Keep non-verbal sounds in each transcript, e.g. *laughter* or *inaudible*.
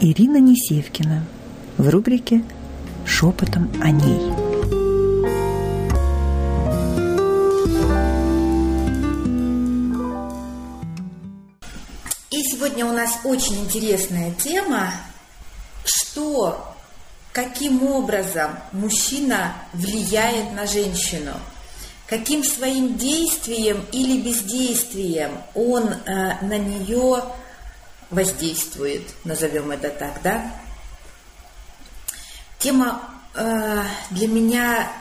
Ирина Несевкина в рубрике «Шепотом о ней». И сегодня у нас очень интересная тема, что, каким образом мужчина влияет на женщину – каким своим действием или бездействием он э, на нее воздействует, назовем это так, да? Тема э, для меня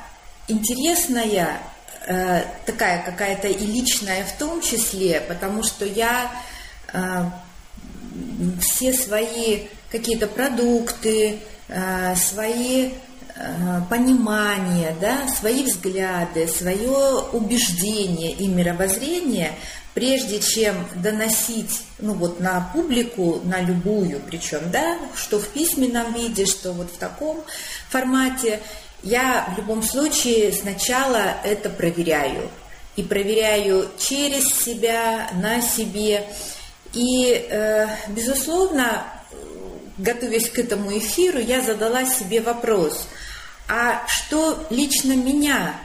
интересная, э, такая какая-то и личная в том числе, потому что я э, все свои какие-то продукты, э, свои Э, понимание, да, свои взгляды, свое убеждение и мировоззрение, прежде чем доносить ну, вот, на публику, на любую, причем, да, что в письменном виде, что вот в таком формате, я в любом случае сначала это проверяю. И проверяю через себя, на себе. И, э, безусловно, готовясь к этому эфиру, я задала себе вопрос – а что лично меня,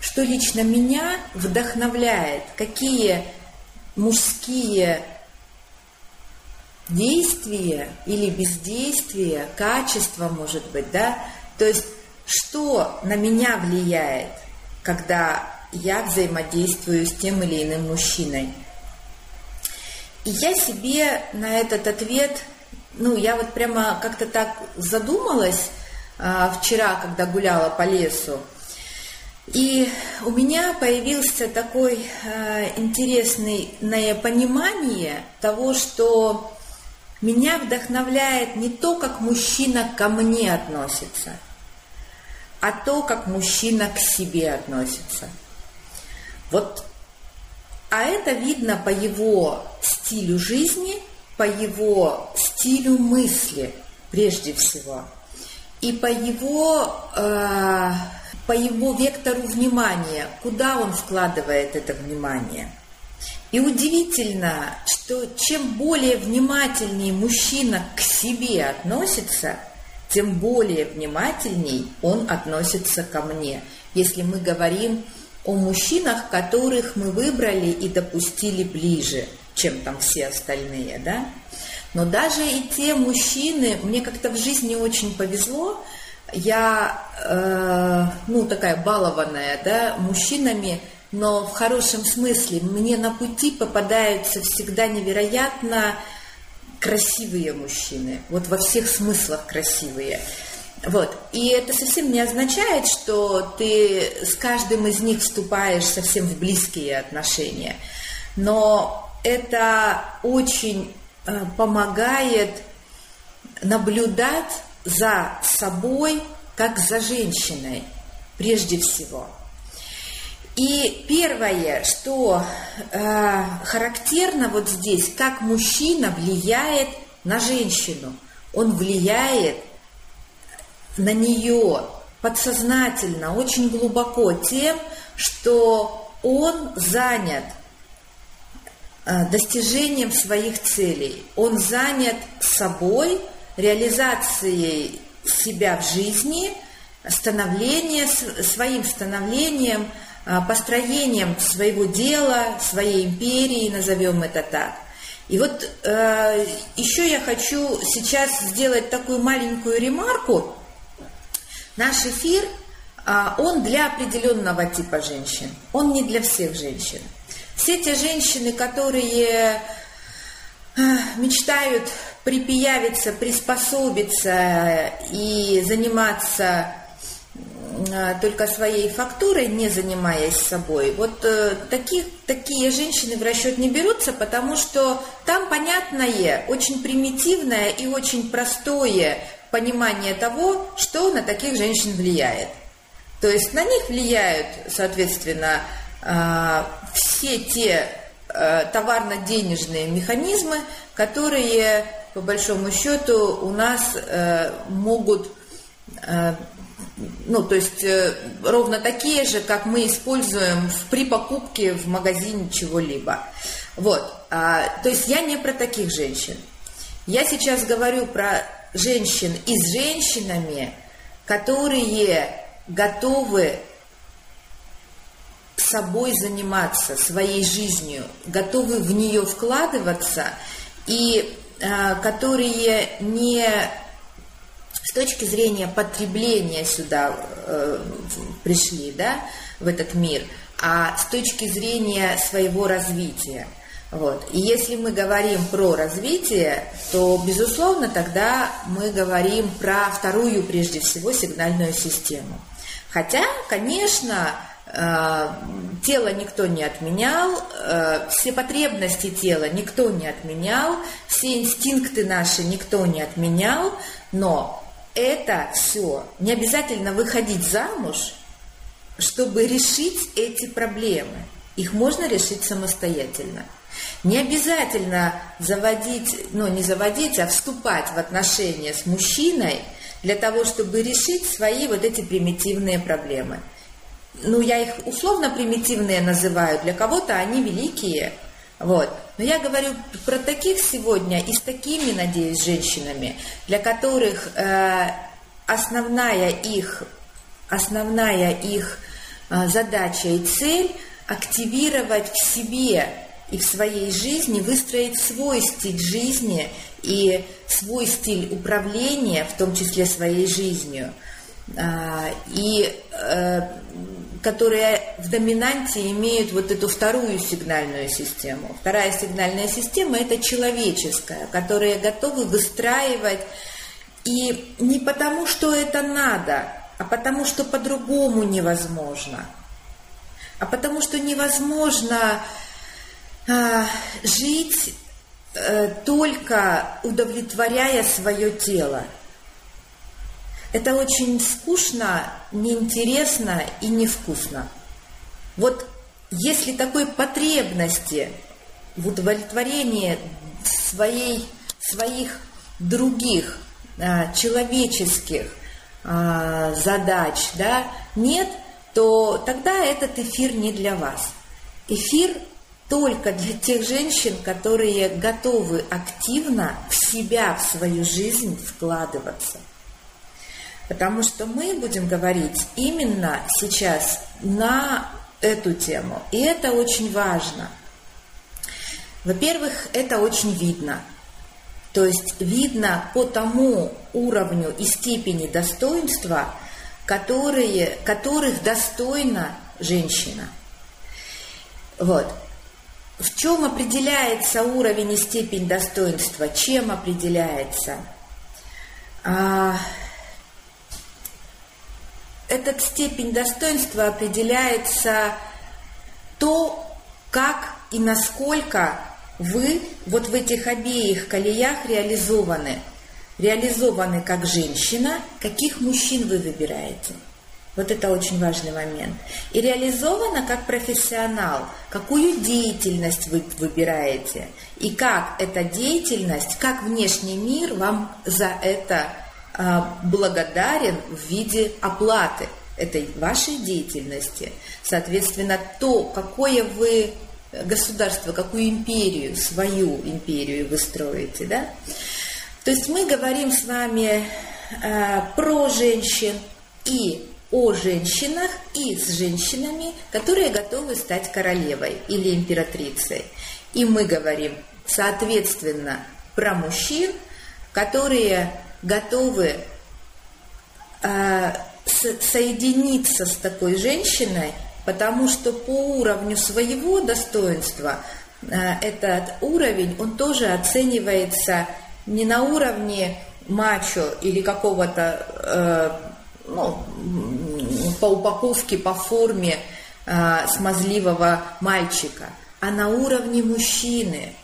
что лично меня вдохновляет, какие мужские действия или бездействия, качество, может быть, да, то есть что на меня влияет, когда я взаимодействую с тем или иным мужчиной. И я себе на этот ответ, ну, я вот прямо как-то так задумалась, а, вчера, когда гуляла по лесу. И у меня появился такой э, интересное понимание того, что меня вдохновляет не то, как мужчина ко мне относится, а то, как мужчина к себе относится. Вот, а это видно по его стилю жизни, по его стилю мысли прежде всего – и по его, э, по его вектору внимания, куда он вкладывает это внимание. И удивительно, что чем более внимательнее мужчина к себе относится, тем более внимательней он относится ко мне. Если мы говорим о мужчинах, которых мы выбрали и допустили ближе, чем там все остальные, да? Но даже и те мужчины, мне как-то в жизни очень повезло, я, э, ну, такая балованная, да, мужчинами, но в хорошем смысле. Мне на пути попадаются всегда невероятно красивые мужчины, вот во всех смыслах красивые. Вот. И это совсем не означает, что ты с каждым из них вступаешь совсем в близкие отношения. Но это очень Э, помогает наблюдать за собой, как за женщиной, прежде всего. И первое, что э, характерно вот здесь, как мужчина влияет на женщину. Он влияет на нее подсознательно, очень глубоко тем, что он занят Э, достижением своих целей. Он занят собой, реализацией себя в жизни, становление, своим становлением, э, построением своего дела, своей империи, назовем это так. И вот э, еще я хочу сейчас сделать такую маленькую ремарку. Наш эфир, э, он для определенного типа женщин, он не для всех женщин. Все те женщины, которые а, мечтают припиявиться, приспособиться и заниматься а, только своей фактурой, не занимаясь собой. Вот э, таких, такие женщины в расчет не берутся, потому что там понятное, очень примитивное и очень простое понимание того, что на таких женщин влияет. То есть на них влияют, соответственно, все те э, товарно-денежные механизмы, которые, по большому счету, у нас э, могут, э, ну, то есть ровно такие же, как мы используем при покупке в магазине чего-либо. Вот, а, то есть я не про таких женщин. Я сейчас говорю про женщин и с женщинами, которые готовы собой заниматься, своей жизнью, готовы в нее вкладываться и э, которые не с точки зрения потребления сюда э, пришли, да, в этот мир, а с точки зрения своего развития. Вот. И если мы говорим про развитие, то, безусловно, тогда мы говорим про вторую, прежде всего, сигнальную систему. Хотя, конечно, э, тело никто не отменял, э, все потребности тела никто не отменял, все инстинкты наши никто не отменял, но это все не обязательно выходить замуж, чтобы решить эти проблемы. Их можно решить самостоятельно. Не обязательно заводить, ну не заводить, а вступать в отношения с мужчиной для того, чтобы решить свои вот эти примитивные проблемы. Ну, я их условно примитивные называю, для кого-то они великие. Вот. Но я говорю про таких сегодня и с такими, надеюсь, женщинами, для которых э, основная их, основная их э, задача и цель активировать в себе и в своей жизни выстроить свой стиль жизни и свой стиль управления, в том числе своей жизнью, а, и э, которые в доминанте имеют вот эту вторую сигнальную систему. Вторая сигнальная система – это человеческая, которая готовы выстраивать и не потому, что это надо, а потому, что по-другому невозможно. А потому, что невозможно а, жить а, только удовлетворяя свое тело. Это очень скучно, неинтересно и невкусно. Вот если такой потребности в удовлетворении своей, своих других а, человеческих а, задач да, нет, то тогда этот эфир не для вас. Эфир только для тех женщин, которые готовы активно в себя, в свою жизнь вкладываться. Потому что мы будем говорить именно сейчас на эту тему. И это очень важно. Во-первых, это очень видно. То есть видно по тому уровню и степени достоинства, которые, которых достойна женщина. Вот. В чем определяется уровень и степень достоинства? Чем определяется? А, эта степень достоинства определяется то, как и насколько вы вот в этих обеих колеях реализованы. Реализованы как женщина, каких мужчин вы выбираете – вот это очень важный момент. И реализовано как профессионал, какую деятельность вы выбираете, и как эта деятельность, как внешний мир вам за это благодарен в виде оплаты этой вашей деятельности. Соответственно, то, какое вы государство, какую империю, свою империю вы строите, да? То есть мы говорим с вами э, про женщин и о женщинах и с женщинами, которые готовы стать королевой или императрицей. И мы говорим, соответственно, про мужчин, которые готовы э, соединиться с такой женщиной, потому что по уровню своего достоинства э, этот уровень, он тоже оценивается не на уровне мачо или какого-то э, ну, по упаковке, по форме э, смазливого мальчика, а на уровне мужчины.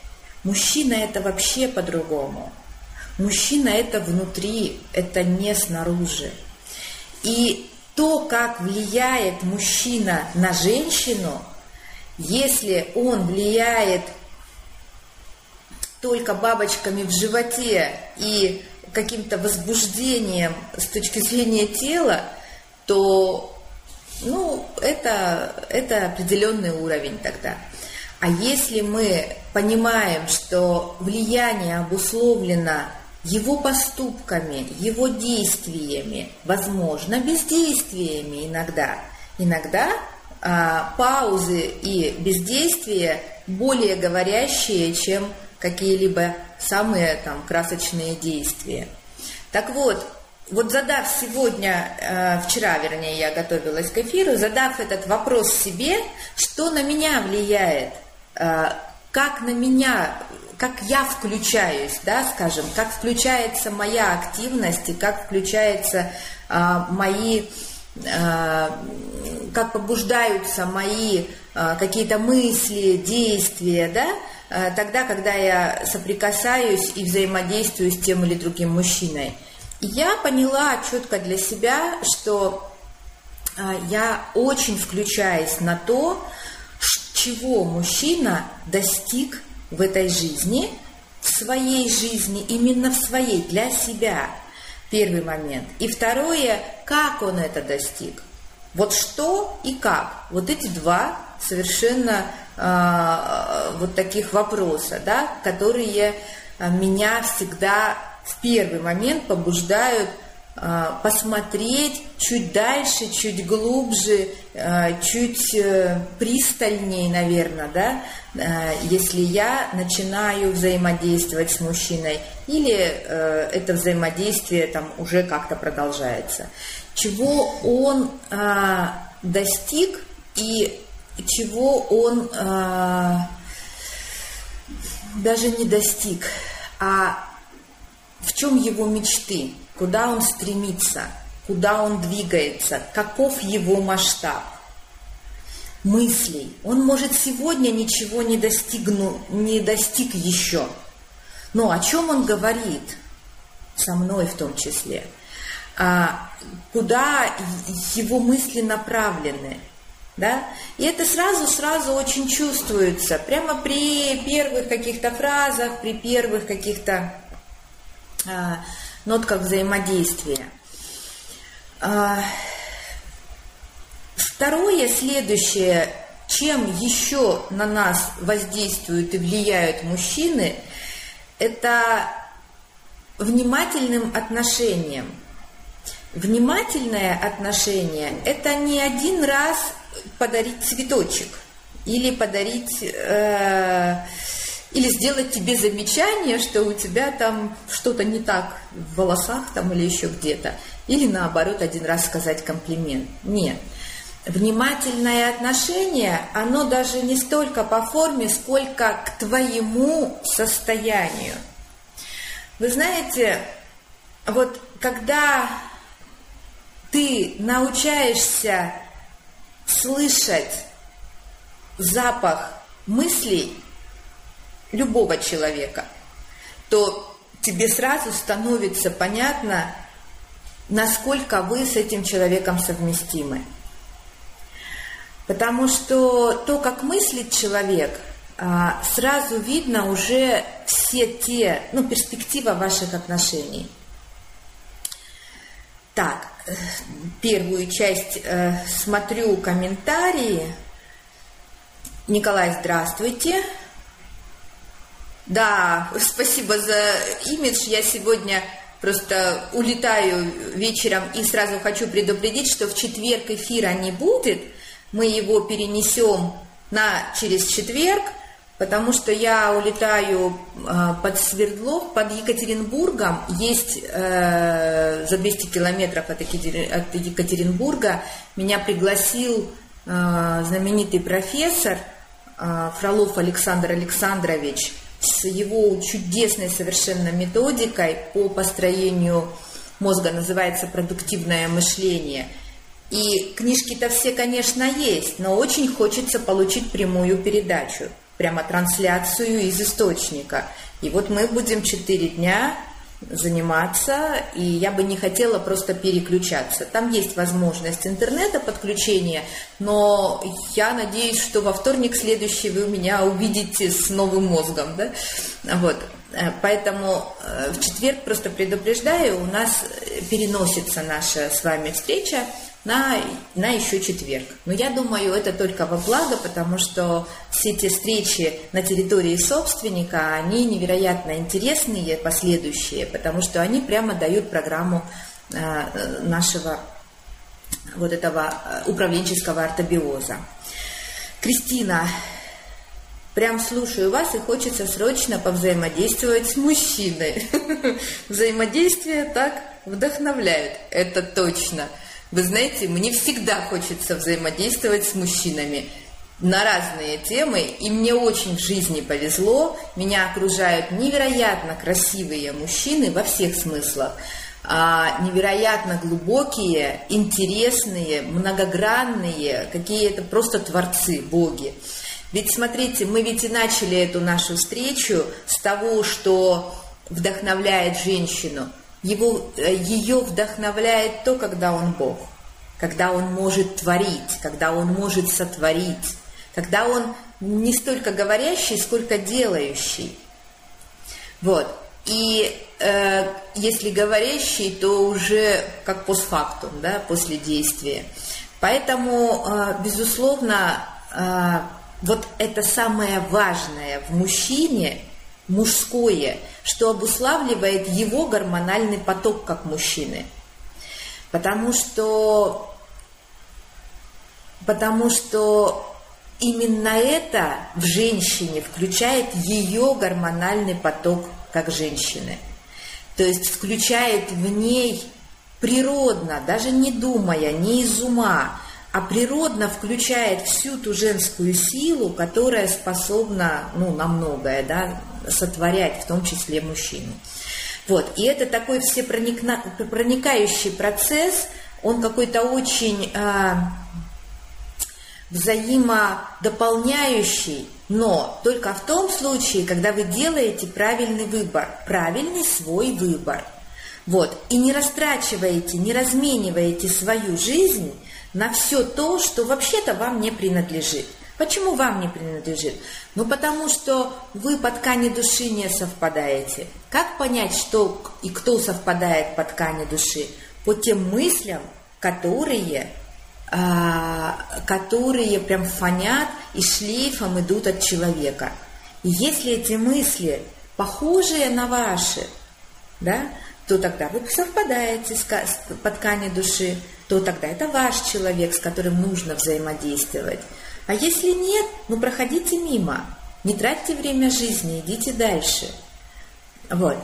Мужчина это вообще по-другому. Мужчина это внутри, это не снаружи. И то, как влияет мужчина на женщину, если он влияет только бабочками в животе и каким-то возбуждением с точки зрения тела, то ну, это, это определенный уровень тогда. А если мы понимаем, что влияние обусловлено его поступками, его действиями, возможно, бездействиями иногда. Иногда а, паузы и бездействия более говорящие, чем какие-либо самые там красочные действия. Так вот, вот задав сегодня, э, вчера, вернее, я готовилась к эфиру, задав этот вопрос себе, что на меня влияет, э, как на меня, как я включаюсь, да, скажем, как включается моя активность и как включаются э, мои, э, как побуждаются мои э, какие-то мысли, действия, да, э, тогда, когда я соприкасаюсь и взаимодействую с тем или другим мужчиной – я поняла четко для себя, что а, я очень включаюсь на то, чего мужчина достиг в этой жизни, в своей жизни, именно в своей, для себя. Первый момент. И второе, как он это достиг. Вот что и как. Вот эти два совершенно э, вот таких вопроса, да, которые меня всегда в первый момент побуждают а, посмотреть чуть дальше, чуть глубже, а, чуть э, пристальнее, наверное, да, а, если я начинаю взаимодействовать с мужчиной, или э, это взаимодействие там уже как-то продолжается. Чего он достиг и чего он даже не достиг, а в чем его мечты, куда он стремится, куда он двигается, каков его масштаб мыслей. Он может сегодня ничего не, достигну, не достиг еще. Но о чем он говорит? Со мной в том числе. А, куда его мысли направлены? Да? И это сразу-сразу очень чувствуется. Прямо при первых каких-то фразах, при первых каких-то а, нотках взаимодействия. А, второе, следующее, чем еще на нас воздействуют и влияют мужчины, это внимательным отношением. Внимательное отношение – это не один раз подарить цветочек или подарить э, или сделать тебе замечание, что у тебя там что-то не так в волосах там или еще где-то. Или наоборот, один раз сказать комплимент. Нет. Внимательное отношение, оно даже не столько по форме, сколько к твоему состоянию. Вы знаете, вот когда ты научаешься слышать запах мыслей, любого человека, то тебе сразу становится понятно, насколько вы с этим человеком совместимы. Потому что то, как мыслит человек, а, сразу видно уже все те, ну, перспектива ваших отношений. Так, первую часть э, смотрю комментарии. Николай, здравствуйте. Да, спасибо за имидж. Я сегодня просто улетаю вечером и сразу хочу предупредить, что в четверг эфира не будет. Мы его перенесем на через четверг, потому что я улетаю э, под Свердлов, под Екатеринбургом. Есть э, за 200 километров от, от Екатеринбурга меня пригласил э, знаменитый профессор э, Фролов Александр Александрович – с его чудесной совершенно методикой по построению мозга, называется «Продуктивное мышление». И книжки-то все, конечно, есть, но очень хочется получить прямую передачу, прямо трансляцию из источника. И вот мы будем четыре дня заниматься, и я бы не хотела просто переключаться. Там есть возможность интернета подключения, но я надеюсь, что во вторник следующий вы меня увидите с новым мозгом. Да? Вот. Э, поэтому э, в четверг просто предупреждаю, у нас переносится наша с вами встреча на, на еще четверг. Но я думаю, это только во благо, потому что все эти встречи на территории собственника, они невероятно интересные, последующие, потому что они прямо дают программу э, нашего вот этого управленческого ортобиоза. Кристина, Прям слушаю вас и хочется срочно повзаимодействовать с мужчиной. *laughs* Взаимодействие так вдохновляет, это точно. Вы знаете, мне всегда хочется взаимодействовать с мужчинами на разные темы, и мне очень в жизни повезло. Меня окружают невероятно красивые мужчины во всех смыслах, а, невероятно глубокие, интересные, многогранные, какие-то просто творцы, боги. Ведь смотрите, мы ведь и начали эту нашу встречу с того, что вдохновляет женщину. Его, э, ее вдохновляет то, когда он Бог, когда он может творить, когда он может сотворить, когда он не столько говорящий, сколько делающий. Вот. И э, если говорящий, то уже как постфактум, да, после действия. Поэтому, э, безусловно, э, вот это самое важное в мужчине, мужское, что обуславливает его гормональный поток как мужчины. Потому что, потому что именно это в женщине включает ее гормональный поток как женщины. То есть включает в ней природно, даже не думая, не из ума, а природно включает всю ту женскую силу, которая способна ну, на многое, да, сотворять, в том числе мужчину. Вот. И это такой всепроникающий процесс, он какой-то очень э, взаимодополняющий, но только в том случае, когда вы делаете правильный выбор, правильный свой выбор. Вот. И не растрачиваете, не размениваете свою жизнь на все то, что вообще-то вам не принадлежит. Почему вам не принадлежит? Ну, потому что вы по ткани души не совпадаете. Как понять, что и кто совпадает по ткани души? По тем мыслям, которые, а, которые прям фонят и шлейфом идут от человека. И если эти мысли похожие на ваши, да, то тогда вы совпадаете с, по ткани души то тогда это ваш человек, с которым нужно взаимодействовать. А если нет, ну проходите мимо, не тратьте время жизни, идите дальше. Вот.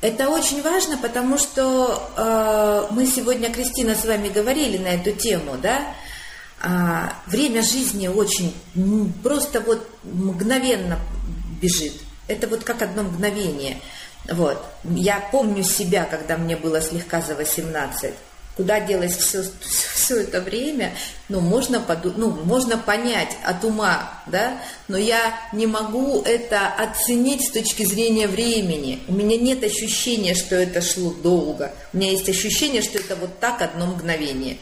Это очень важно, потому что э, мы сегодня, Кристина, с вами говорили на эту тему, да? А, время жизни очень просто вот мгновенно бежит. Это вот как одно мгновение. Вот. Я помню себя, когда мне было слегка за 18 куда делось все, все это время, ну, можно, поду, ну, можно понять от ума, да, но я не могу это оценить с точки зрения времени. У меня нет ощущения, что это шло долго. У меня есть ощущение, что это вот так одно мгновение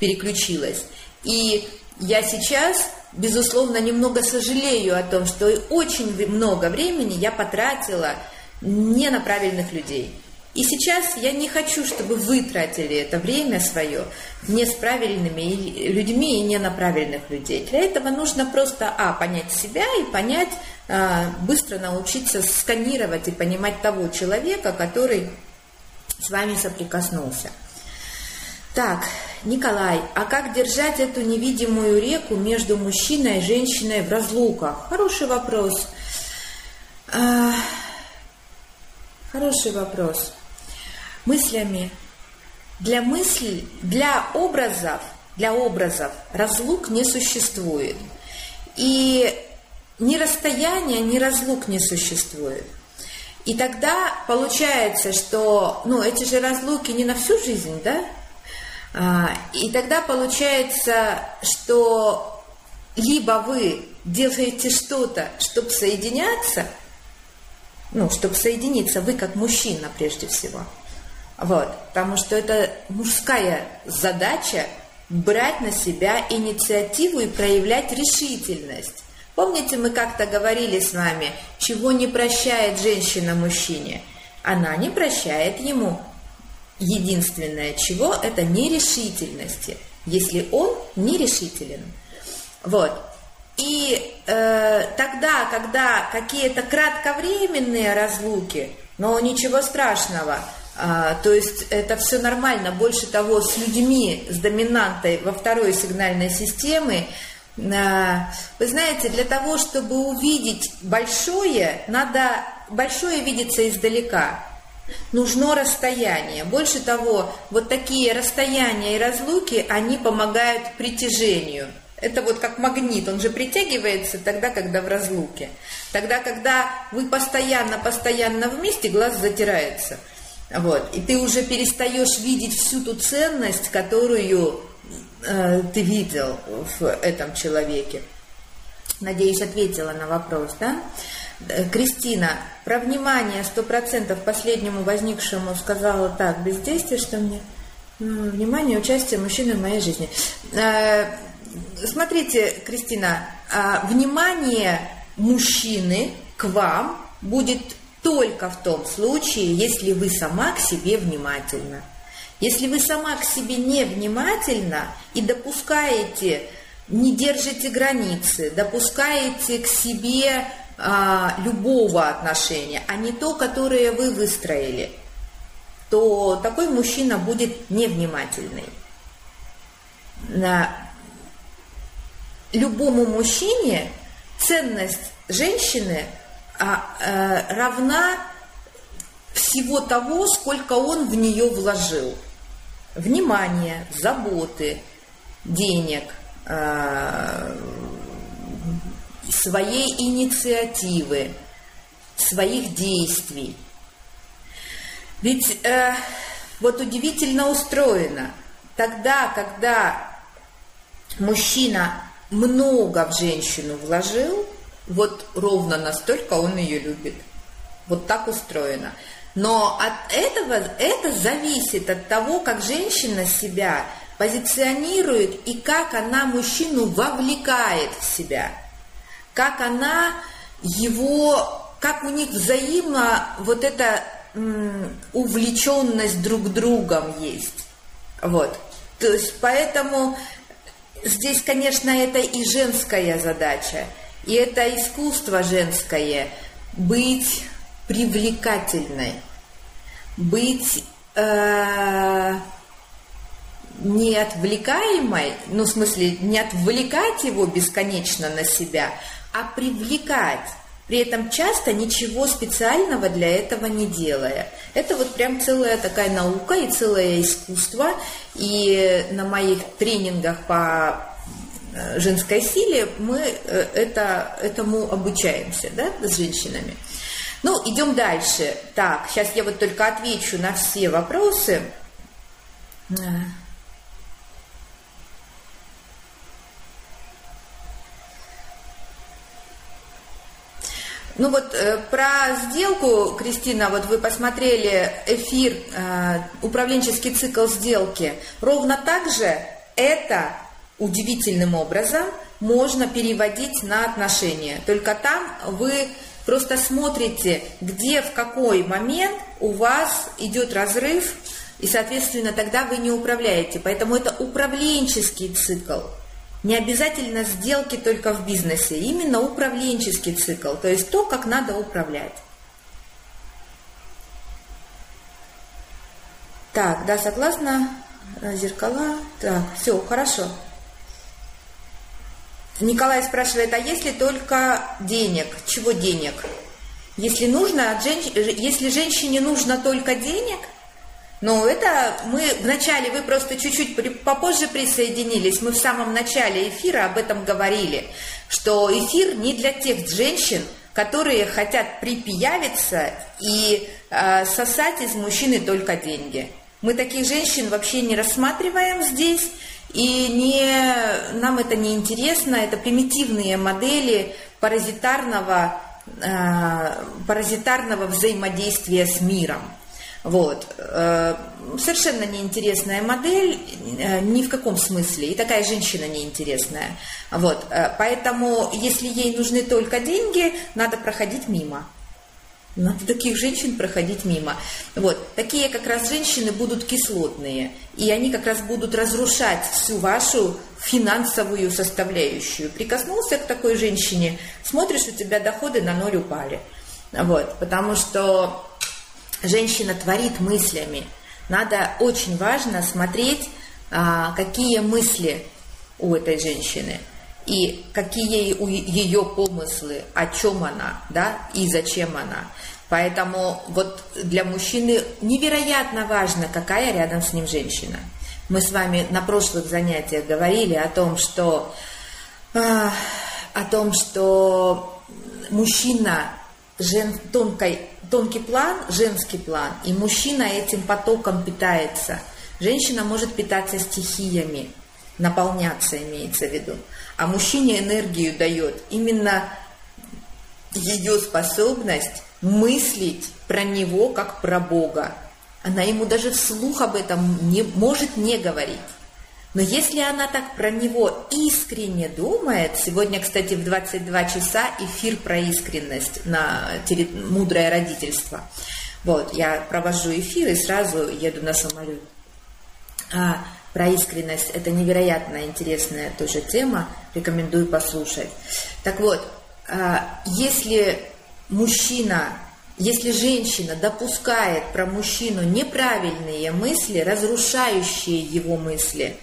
переключилось. И я сейчас, безусловно, немного сожалею о том, что очень много времени я потратила не на правильных людей – и сейчас я не хочу, чтобы вы тратили это время свое не с правильными людьми и не на правильных людей. Для этого нужно просто, а, понять себя и понять, а, быстро научиться сканировать и понимать того человека, который с вами соприкоснулся. Так, Николай, а как держать эту невидимую реку между мужчиной и женщиной в разлуках? Хороший вопрос. А, хороший вопрос мыслями. Для мыслей, для образов, для образов разлук не существует. И ни расстояния, ни разлук не существует. И тогда получается, что ну, эти же разлуки не на всю жизнь, да? А, и тогда получается, что либо вы делаете что-то, чтобы соединяться, ну, чтобы соединиться, вы как мужчина прежде всего – вот, потому что это мужская задача брать на себя инициативу и проявлять решительность. Помните, мы как-то говорили с вами, чего не прощает женщина мужчине? Она не прощает ему единственное чего – это нерешительности, если он нерешителен. Вот. И э, тогда, когда какие-то кратковременные разлуки, но ничего страшного, э, то есть это все нормально, больше того, с людьми, с доминантой во второй сигнальной системе, э, вы знаете, для того, чтобы увидеть большое, надо большое видеться издалека нужно расстояние. Больше того, вот такие расстояния и разлуки, они помогают притяжению. Это вот как магнит, он же притягивается тогда, когда в разлуке. Тогда, когда вы постоянно-постоянно вместе, глаз затирается. Вот. И ты уже перестаешь видеть всю ту ценность, которую э, ты видел в этом человеке. Надеюсь, ответила на вопрос, да? Э, Кристина, про внимание сто процентов последнему возникшему сказала так, бездействие, что мне внимание, участие мужчины в моей жизни. Э, смотрите, Кристина, а, внимание мужчины к вам будет только в том случае, если вы сама к себе внимательна. Если вы сама к себе не внимательна и допускаете, не держите границы, допускаете к себе а, любого отношения, а не то, которое вы выстроили, то такой мужчина будет невнимательный. На любому мужчине ценность женщины равна всего того, сколько он в нее вложил. Внимание, заботы, денег, а, своей инициативы, своих действий. Ведь э, вот удивительно устроено, тогда, когда мужчина много в женщину вложил, вот ровно настолько он ее любит. Вот так устроено. Но от этого это зависит от того, как женщина себя позиционирует и как она мужчину вовлекает в себя как она его, как у них взаимно вот эта увлеченность друг другом есть. Вот. То есть поэтому здесь, конечно, это и женская задача, и это искусство женское быть привлекательной, быть э, не отвлекаемой, ну, в смысле, не отвлекать его бесконечно на себя, а привлекать, при этом часто ничего специального для этого не делая. Это вот прям целая такая наука и целое искусство. И на моих тренингах по женской силе мы э, это, этому обучаемся да, с женщинами. Ну, идем дальше. Так, сейчас я вот только отвечу на все вопросы. Ну вот э, про сделку, Кристина, вот вы посмотрели эфир э, «Управленческий цикл сделки». Ровно так же это удивительным образом можно переводить на отношения. Только там вы просто смотрите, где, в какой момент у вас идет разрыв, и, соответственно, тогда вы не управляете. Поэтому это управленческий цикл – не обязательно сделки только в бизнесе, именно управленческий цикл, то есть то, как надо управлять. Так, да, согласна. Зеркала. Так, все, хорошо. Николай спрашивает, а если только денег? Чего денег? Если нужно, если женщине нужно только денег – но это мы вначале, вы просто чуть-чуть попозже присоединились, мы в самом начале эфира об этом говорили, что эфир не для тех женщин, которые хотят припиявиться и э, сосать из мужчины только деньги. Мы таких женщин вообще не рассматриваем здесь, и не, нам это не интересно, это примитивные модели паразитарного, э, паразитарного взаимодействия с миром. Вот. Э, совершенно неинтересная модель, э, ни в каком смысле, и такая женщина неинтересная. Вот, э, поэтому, если ей нужны только деньги, надо проходить мимо. Надо таких женщин проходить мимо. Вот. Такие как раз женщины будут кислотные. И они как раз будут разрушать всю вашу финансовую составляющую. Прикоснулся к такой женщине, смотришь, у тебя доходы на ноль упали. Вот. Потому что женщина творит мыслями. Надо очень важно смотреть, а, какие мысли у этой женщины и какие у ее помыслы, о чем она, да, и зачем она. Поэтому вот для мужчины невероятно важно, какая рядом с ним женщина. Мы с вами на прошлых занятиях говорили о том, что э, о том, что мужчина жен, тонкой, тонкий план, женский план, и мужчина этим потоком питается. Женщина может питаться стихиями, наполняться имеется в виду, а мужчине энергию дает именно ее способность мыслить про него как про Бога. Она ему даже вслух об этом не, может не говорить. Но если она так про него искренне думает, сегодня, кстати, в 22 часа эфир про искренность на мудрое родительство. Вот, я провожу эфир и сразу еду на самолет. А, про искренность. Это невероятно интересная тоже тема. Рекомендую послушать. Так вот, а, если мужчина, если женщина допускает про мужчину неправильные мысли, разрушающие его мысли,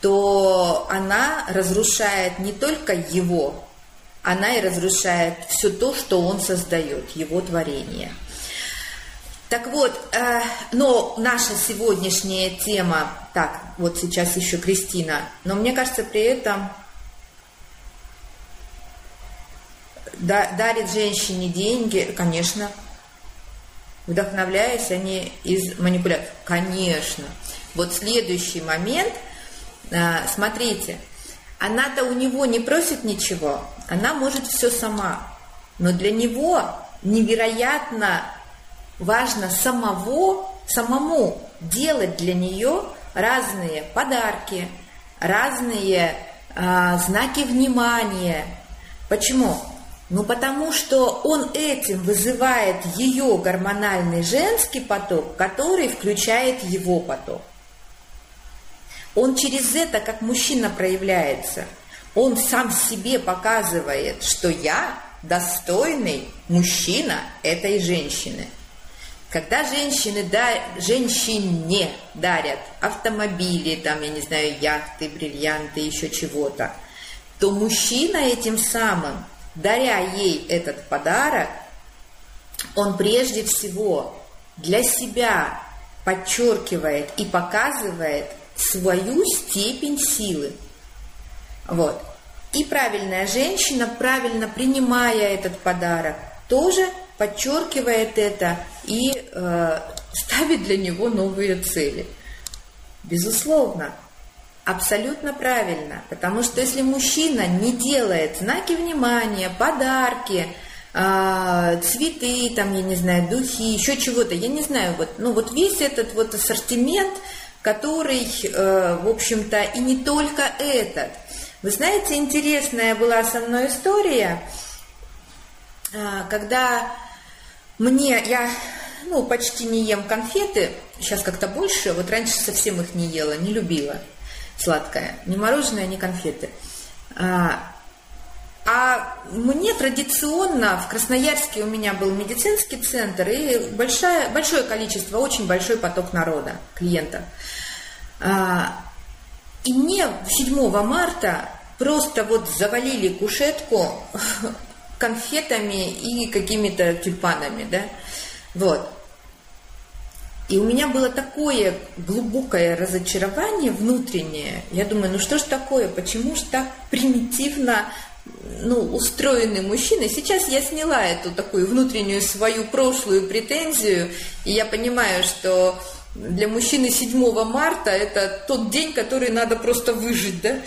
то она разрушает не только его, она и разрушает все то, что он создает, его творение. Так вот, э, но наша сегодняшняя тема, так, вот сейчас еще Кристина, но мне кажется, при этом дарит женщине деньги, конечно, вдохновляясь они из манипуляций. Конечно. Вот следующий момент, а, смотрите, она-то у него не просит ничего, она может все сама. Но для него невероятно важно самого, самому делать для нее разные подарки, разные а, знаки внимания. Почему? Ну, потому что он этим вызывает ее гормональный женский поток, который включает его поток. Он через это, как мужчина проявляется, он сам себе показывает, что я достойный мужчина этой женщины. Когда женщины да, женщине дарят автомобили, там, я не знаю, яхты, бриллианты, еще чего-то, то мужчина этим самым даря ей этот подарок, он прежде всего для себя подчеркивает и показывает свою степень силы. Вот. И правильная женщина, правильно принимая этот подарок, тоже подчеркивает это и э, ставит для него новые цели. Безусловно, Абсолютно правильно, потому что если мужчина не делает знаки внимания, подарки, э, цветы, там, я не знаю, духи, еще чего-то, я не знаю, вот, ну вот весь этот вот ассортимент, который, э, в общем-то, и не только этот. Вы знаете, интересная была со мной история, э, когда мне, я ну, почти не ем конфеты, сейчас как-то больше, вот раньше совсем их не ела, не любила сладкое, ни мороженое, ни конфеты. А, а мне традиционно в Красноярске у меня был медицинский центр и большое, большое количество, очень большой поток народа, клиентов. А, и мне 7 марта просто вот завалили кушетку *laughs* конфетами и какими-то тюльпанами, да, вот. И у меня было такое глубокое разочарование внутреннее. Я думаю, ну что ж такое, почему же так примитивно ну, устроенный мужчина. Сейчас я сняла эту такую внутреннюю свою прошлую претензию, и я понимаю, что для мужчины 7 марта это тот день, который надо просто выжить, да,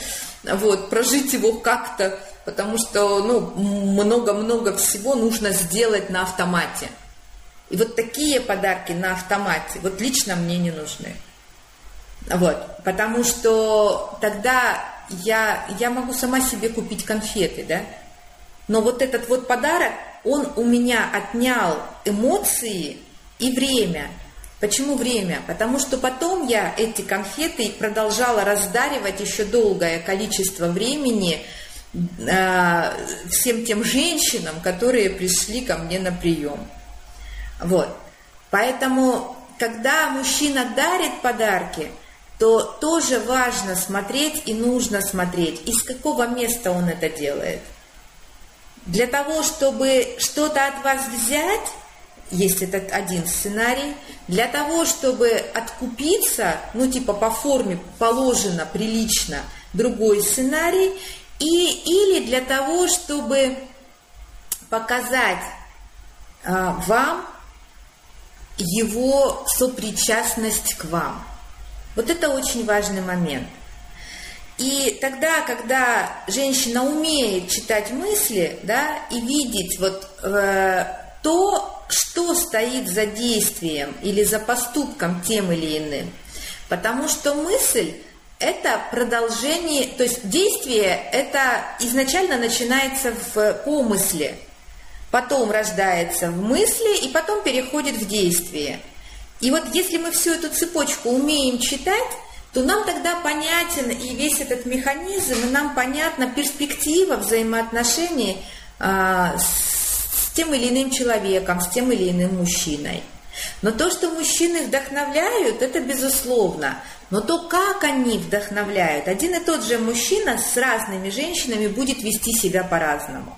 вот, прожить его как-то, потому что, ну, много-много всего нужно сделать на автомате. И вот такие подарки на автомате, вот лично мне не нужны. Вот, потому что тогда я, я могу сама себе купить конфеты, да, но вот этот вот подарок, он у меня отнял эмоции и время. Почему время? Потому что потом я эти конфеты продолжала раздаривать еще долгое количество времени э, всем тем женщинам, которые пришли ко мне на прием. Вот. Поэтому, когда мужчина дарит подарки, то тоже важно смотреть и нужно смотреть, из какого места он это делает. Для того, чтобы что-то от вас взять, есть этот один сценарий. Для того, чтобы откупиться, ну типа по форме положено, прилично, другой сценарий. И, или для того, чтобы показать а, вам его сопричастность к вам. Вот это очень важный момент. И тогда, когда женщина умеет читать мысли, да, и видеть вот э, то, что стоит за действием или за поступком тем или иным, потому что мысль это продолжение, то есть действие это изначально начинается в помысле, потом рождается в мысли и потом переходит в действие. И вот если мы всю эту цепочку умеем читать, то нам тогда понятен и весь этот механизм, и нам понятна перспектива взаимоотношений а, с тем или иным человеком, с тем или иным мужчиной. Но то, что мужчины вдохновляют, это безусловно. Но то, как они вдохновляют, один и тот же мужчина с разными женщинами будет вести себя по-разному.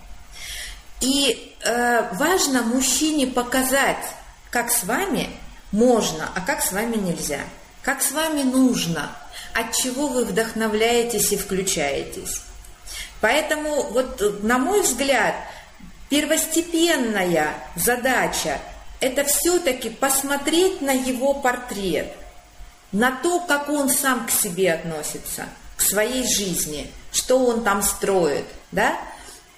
И э, важно мужчине показать, как с вами можно, а как с вами нельзя – как с вами нужно, от чего вы вдохновляетесь и включаетесь. Поэтому, вот, на мой взгляд, первостепенная задача – это все-таки посмотреть на его портрет, на то, как он сам к себе относится, к своей жизни, что он там строит, да?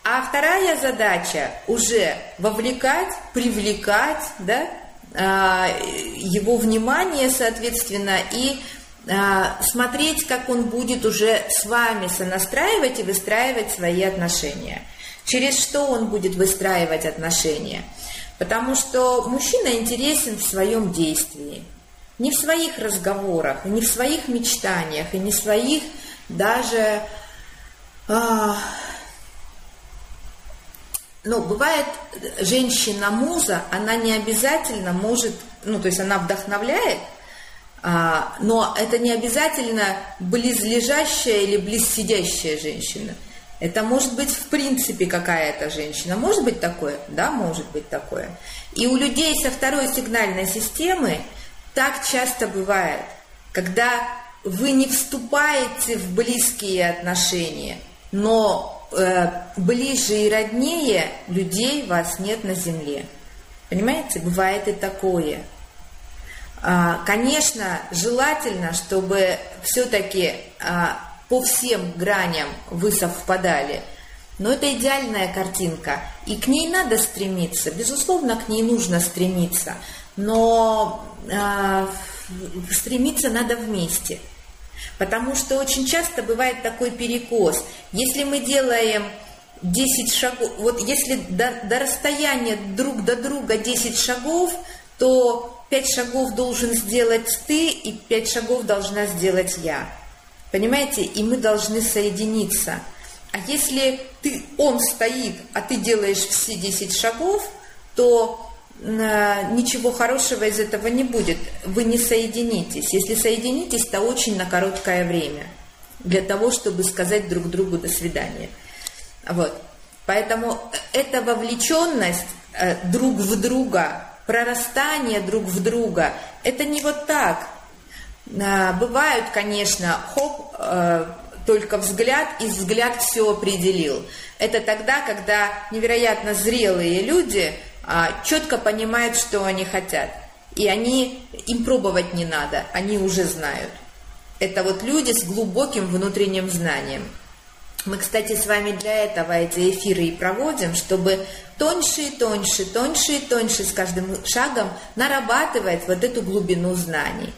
А вторая задача уже вовлекать, привлекать, да, а, его внимание, соответственно, и а, смотреть, как он будет уже с вами сонастраивать и выстраивать свои отношения. Через что он будет выстраивать отношения? Потому что мужчина интересен в своем действии, не в своих разговорах, не в своих мечтаниях, и не в своих даже а, но бывает женщина-муза, она не обязательно может, ну, то есть она вдохновляет, а, но это не обязательно близлежащая или близсидящая женщина. Это может быть в принципе какая-то женщина. Может быть такое? Да, может быть такое. И у людей со второй сигнальной системы так часто бывает, когда вы не вступаете в близкие отношения, но Э, ближе и роднее людей вас нет на земле. Понимаете, бывает и такое. А, конечно, желательно, чтобы все-таки а, по всем граням вы совпадали. Но это идеальная картинка, и к ней надо стремиться. Безусловно, к ней нужно стремиться, но э, стремиться надо вместе – Потому что очень часто бывает такой перекос. Если мы делаем 10 шагов, вот если до, до расстояния друг до друга 10 шагов, то 5 шагов должен сделать ты, и 5 шагов должна сделать я. Понимаете? И мы должны соединиться. А если ты, он стоит, а ты делаешь все 10 шагов, то ничего хорошего из этого не будет. Вы не соединитесь. Если соединитесь, то очень на короткое время. Для того, чтобы сказать друг другу «до свидания». Вот. Поэтому эта вовлеченность э, друг в друга, прорастание друг в друга, это не вот так. Э, бывают, конечно, хоп, э, только взгляд, и взгляд все определил. Это тогда, когда невероятно зрелые люди – а, четко понимают, что они хотят. И они, им пробовать не надо, они уже знают. Это вот люди с глубоким внутренним знанием. Мы, кстати, с вами для этого эти эфиры и проводим, чтобы тоньше и тоньше, тоньше и тоньше с каждым шагом нарабатывать вот эту глубину знаний.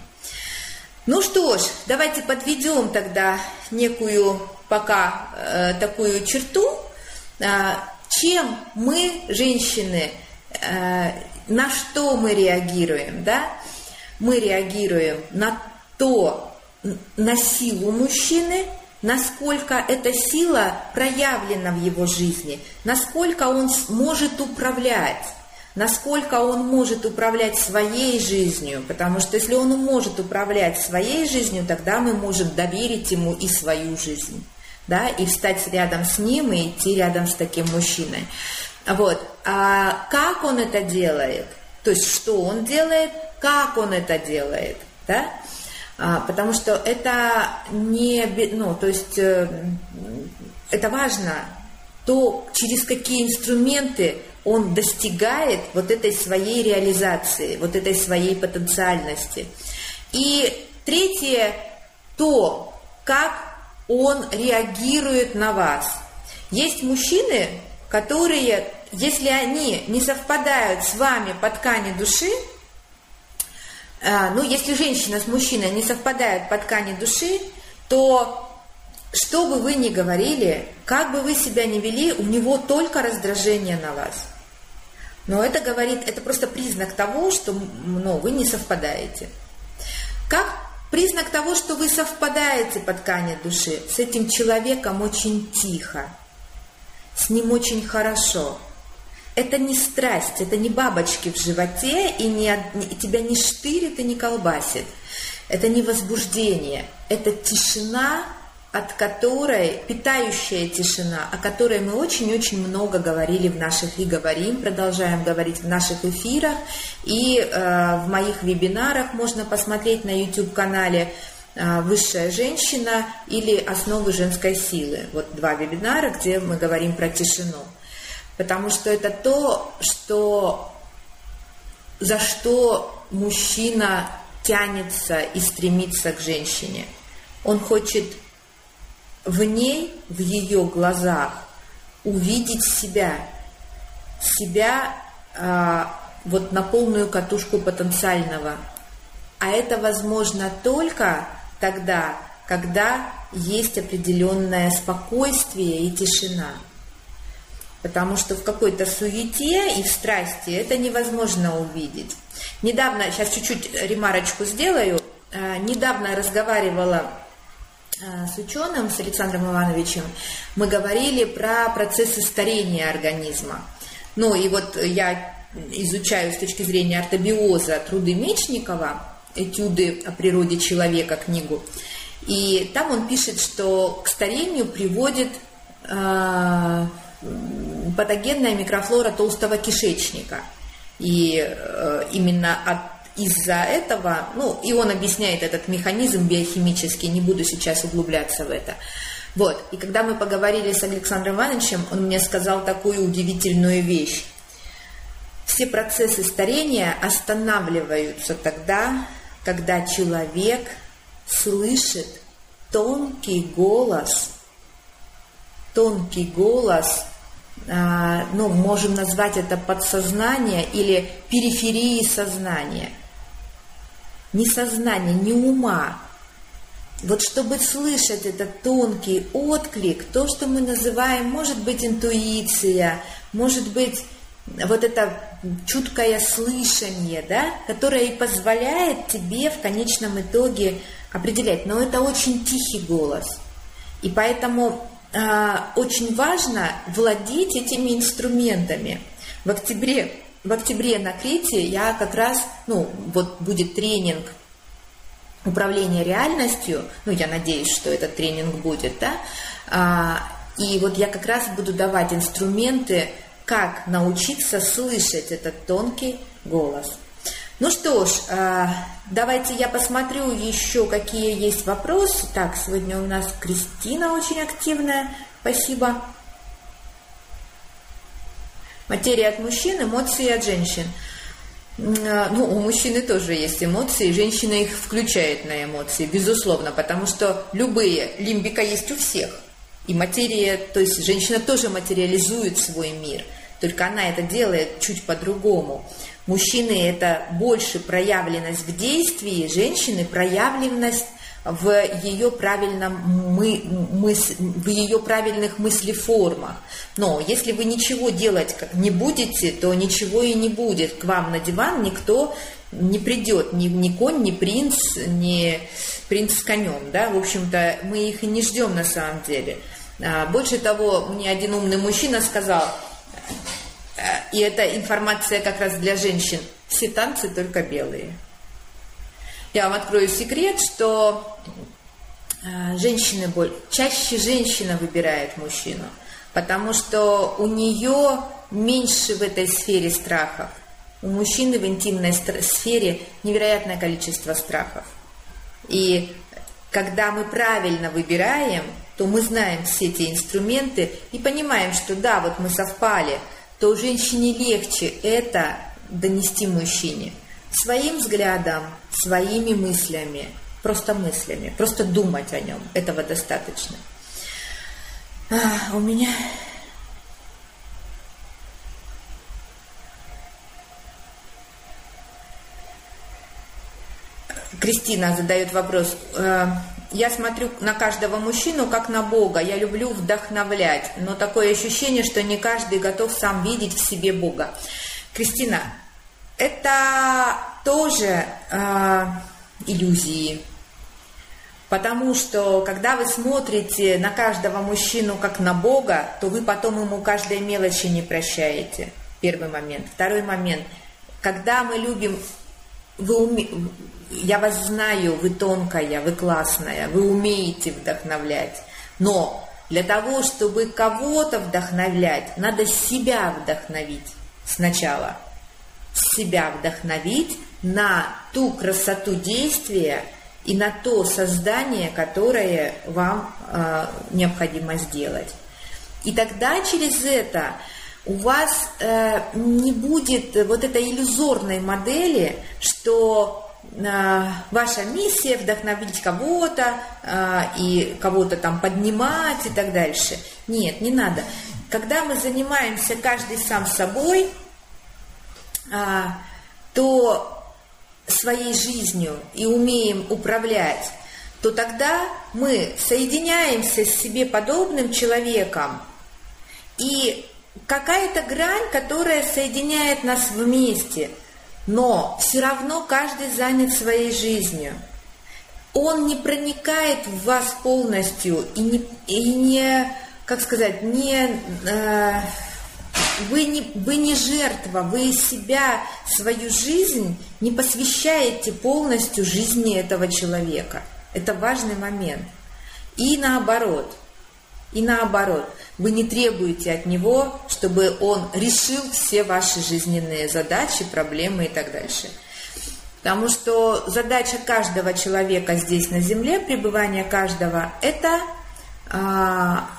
Ну что ж, давайте подведем тогда некую пока э, такую черту, э, чем мы, женщины, э, на что мы реагируем, да? Мы реагируем на то, на силу мужчины, насколько эта сила проявлена в его жизни, насколько он может управлять насколько он может управлять своей жизнью, потому что если он может управлять своей жизнью, тогда мы можем доверить ему и свою жизнь, да, и встать рядом с ним и идти рядом с таким мужчиной. Вот. А как он это делает? То есть, что он делает, как он это делает, да? А, потому что это не, ну, то есть, э, это важно, то через какие инструменты он достигает вот этой своей реализации, вот этой своей потенциальности. И третье, то, как он реагирует на вас. Есть мужчины, которые, если они не совпадают с вами по ткани души, а, ну, если женщина с мужчиной не совпадают по ткани души, то что бы вы ни говорили, как бы вы себя ни вели, у него только раздражение на вас – но это говорит, это просто признак того, что ну, вы не совпадаете. Как признак того, что вы совпадаете по ткани души, с этим человеком очень тихо, с ним очень хорошо. Это не страсть, это не бабочки в животе, и, не, и тебя не штырит и не колбасит. Это не возбуждение, это тишина, от которой, питающая тишина, о которой мы очень-очень много говорили в наших и говорим, продолжаем говорить в наших эфирах, и э, в моих вебинарах можно посмотреть на YouTube-канале э, «Высшая женщина» или «Основы женской силы». Вот два вебинара, где мы говорим про тишину. Потому что это то, что, за что мужчина тянется и стремится к женщине. Он хочет в ней, в ее глазах, увидеть себя, себя а, вот на полную катушку потенциального. А это возможно только тогда, когда есть определенное спокойствие и тишина. Потому что в какой-то суете и в страсти это невозможно увидеть. Недавно, сейчас чуть-чуть ремарочку сделаю, а, недавно разговаривала Э, с ученым, с Александром Ивановичем, мы говорили про процессы старения организма. Ну и вот я изучаю с точки зрения ортобиоза труды Мечникова, этюды о природе человека, книгу. И там он пишет, что к старению приводит э, патогенная микрофлора толстого кишечника. И э, именно от из-за этого, ну, и он объясняет этот механизм биохимический, не буду сейчас углубляться в это. Вот, и когда мы поговорили с Александром Ивановичем, он мне сказал такую удивительную вещь. Все процессы старения останавливаются тогда, когда человек слышит тонкий голос, тонкий голос а, ну, можем назвать это подсознание или периферии сознания – ни сознания, ни ума. Вот чтобы слышать этот тонкий отклик, то, что мы называем, может быть, интуиция, может быть, вот это чуткое слышание, да, которое и позволяет тебе в конечном итоге определять. Но это очень тихий голос. И поэтому э, очень важно владеть этими инструментами. В октябре в октябре на Крите я как раз, ну, вот будет тренинг управления реальностью, ну, я надеюсь, что этот тренинг будет, да, а, и вот я как раз буду давать инструменты, как научиться слышать этот тонкий голос. Ну что ж, а, давайте я посмотрю еще, какие есть вопросы. Так, сегодня у нас Кристина очень активная, спасибо. Материя от мужчин, эмоции от женщин. А, ну, у мужчины тоже есть эмоции, женщина их включает на эмоции, безусловно, потому что любые, лимбика есть у всех. И материя, то есть женщина тоже материализует свой мир. только она это делает чуть по-другому. Мужчины это больше проявленность в действии, женщины проявленность в ее правильном мы, мыс, в ее правильных мыслеформах. Но если вы ничего делать не будете, то ничего и не будет. К вам на диван никто не придет, ни, ни конь, ни принц, ни принц с конем. Да? В общем-то, мы их и не ждем на самом деле. А, больше того, мне один умный мужчина сказал, э, и это информация как раз для женщин, все танцы только белые. Я вам открою секрет, что э, женщины, чаще женщина выбирает мужчину, потому что у нее меньше в этой сфере страхов. У мужчины в интимной сфере невероятное количество страхов. И когда мы правильно выбираем, то мы знаем все эти инструменты и понимаем, что да, вот мы совпали, то женщине легче это донести мужчине – своим взглядом, своими мыслями, просто мыслями, просто думать о нем. Этого достаточно. А, у меня Кристина задает вопрос. «Э, я смотрю на каждого мужчину как на Бога. Я люблю вдохновлять, но такое ощущение, что не каждый готов сам видеть в себе Бога. Кристина, это тоже э, иллюзии. Потому что, когда вы смотрите на каждого мужчину как на Бога, то вы потом ему каждой мелочи не прощаете. Первый момент. Второй момент. Когда мы любим, вы уме... я вас знаю, вы тонкая, вы классная, вы умеете вдохновлять. Но для того, чтобы кого-то вдохновлять, надо себя вдохновить сначала – себя вдохновить на ту красоту действия и на то создание, которое вам э, необходимо сделать. И тогда через это у вас э, не будет вот этой иллюзорной модели, что э, ваша миссия вдохновить кого-то э, и кого-то там поднимать и так дальше. Нет, не надо. Когда мы занимаемся каждый сам собой, а, то своей жизнью и умеем управлять, то тогда мы соединяемся с себе подобным человеком, и какая-то грань, которая соединяет нас вместе, но все равно каждый занят своей жизнью. Он не проникает в вас полностью и не, и не как сказать, не... Э, вы не, вы не жертва, вы себя, свою жизнь не посвящаете полностью жизни этого человека. Это важный момент. И наоборот, и наоборот, вы не требуете от него, чтобы он решил все ваши жизненные задачи, проблемы и так дальше. Потому что задача каждого человека здесь на Земле, пребывание каждого, это а,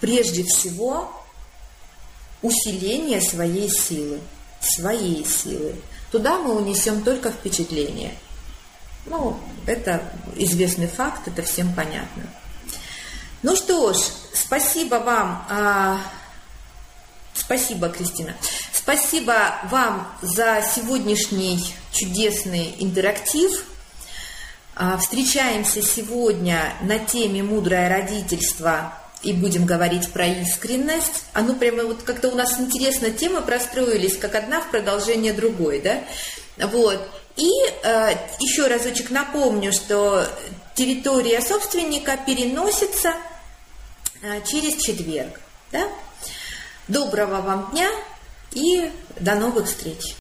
прежде всего усиление своей силы, своей силы. Туда мы унесем только впечатление. Ну, это известный факт, это всем понятно. Ну что ж, спасибо вам, а, спасибо, Кристина, спасибо вам за сегодняшний чудесный интерактив. А, встречаемся сегодня на теме «Мудрое родительство» и будем говорить про искренность. А ну прямо вот как-то у нас интересно темы простроились, как одна в продолжение другой, да? Вот. И э, еще разочек напомню, что территория собственника переносится э, через четверг. Да? Доброго вам дня и до новых встреч!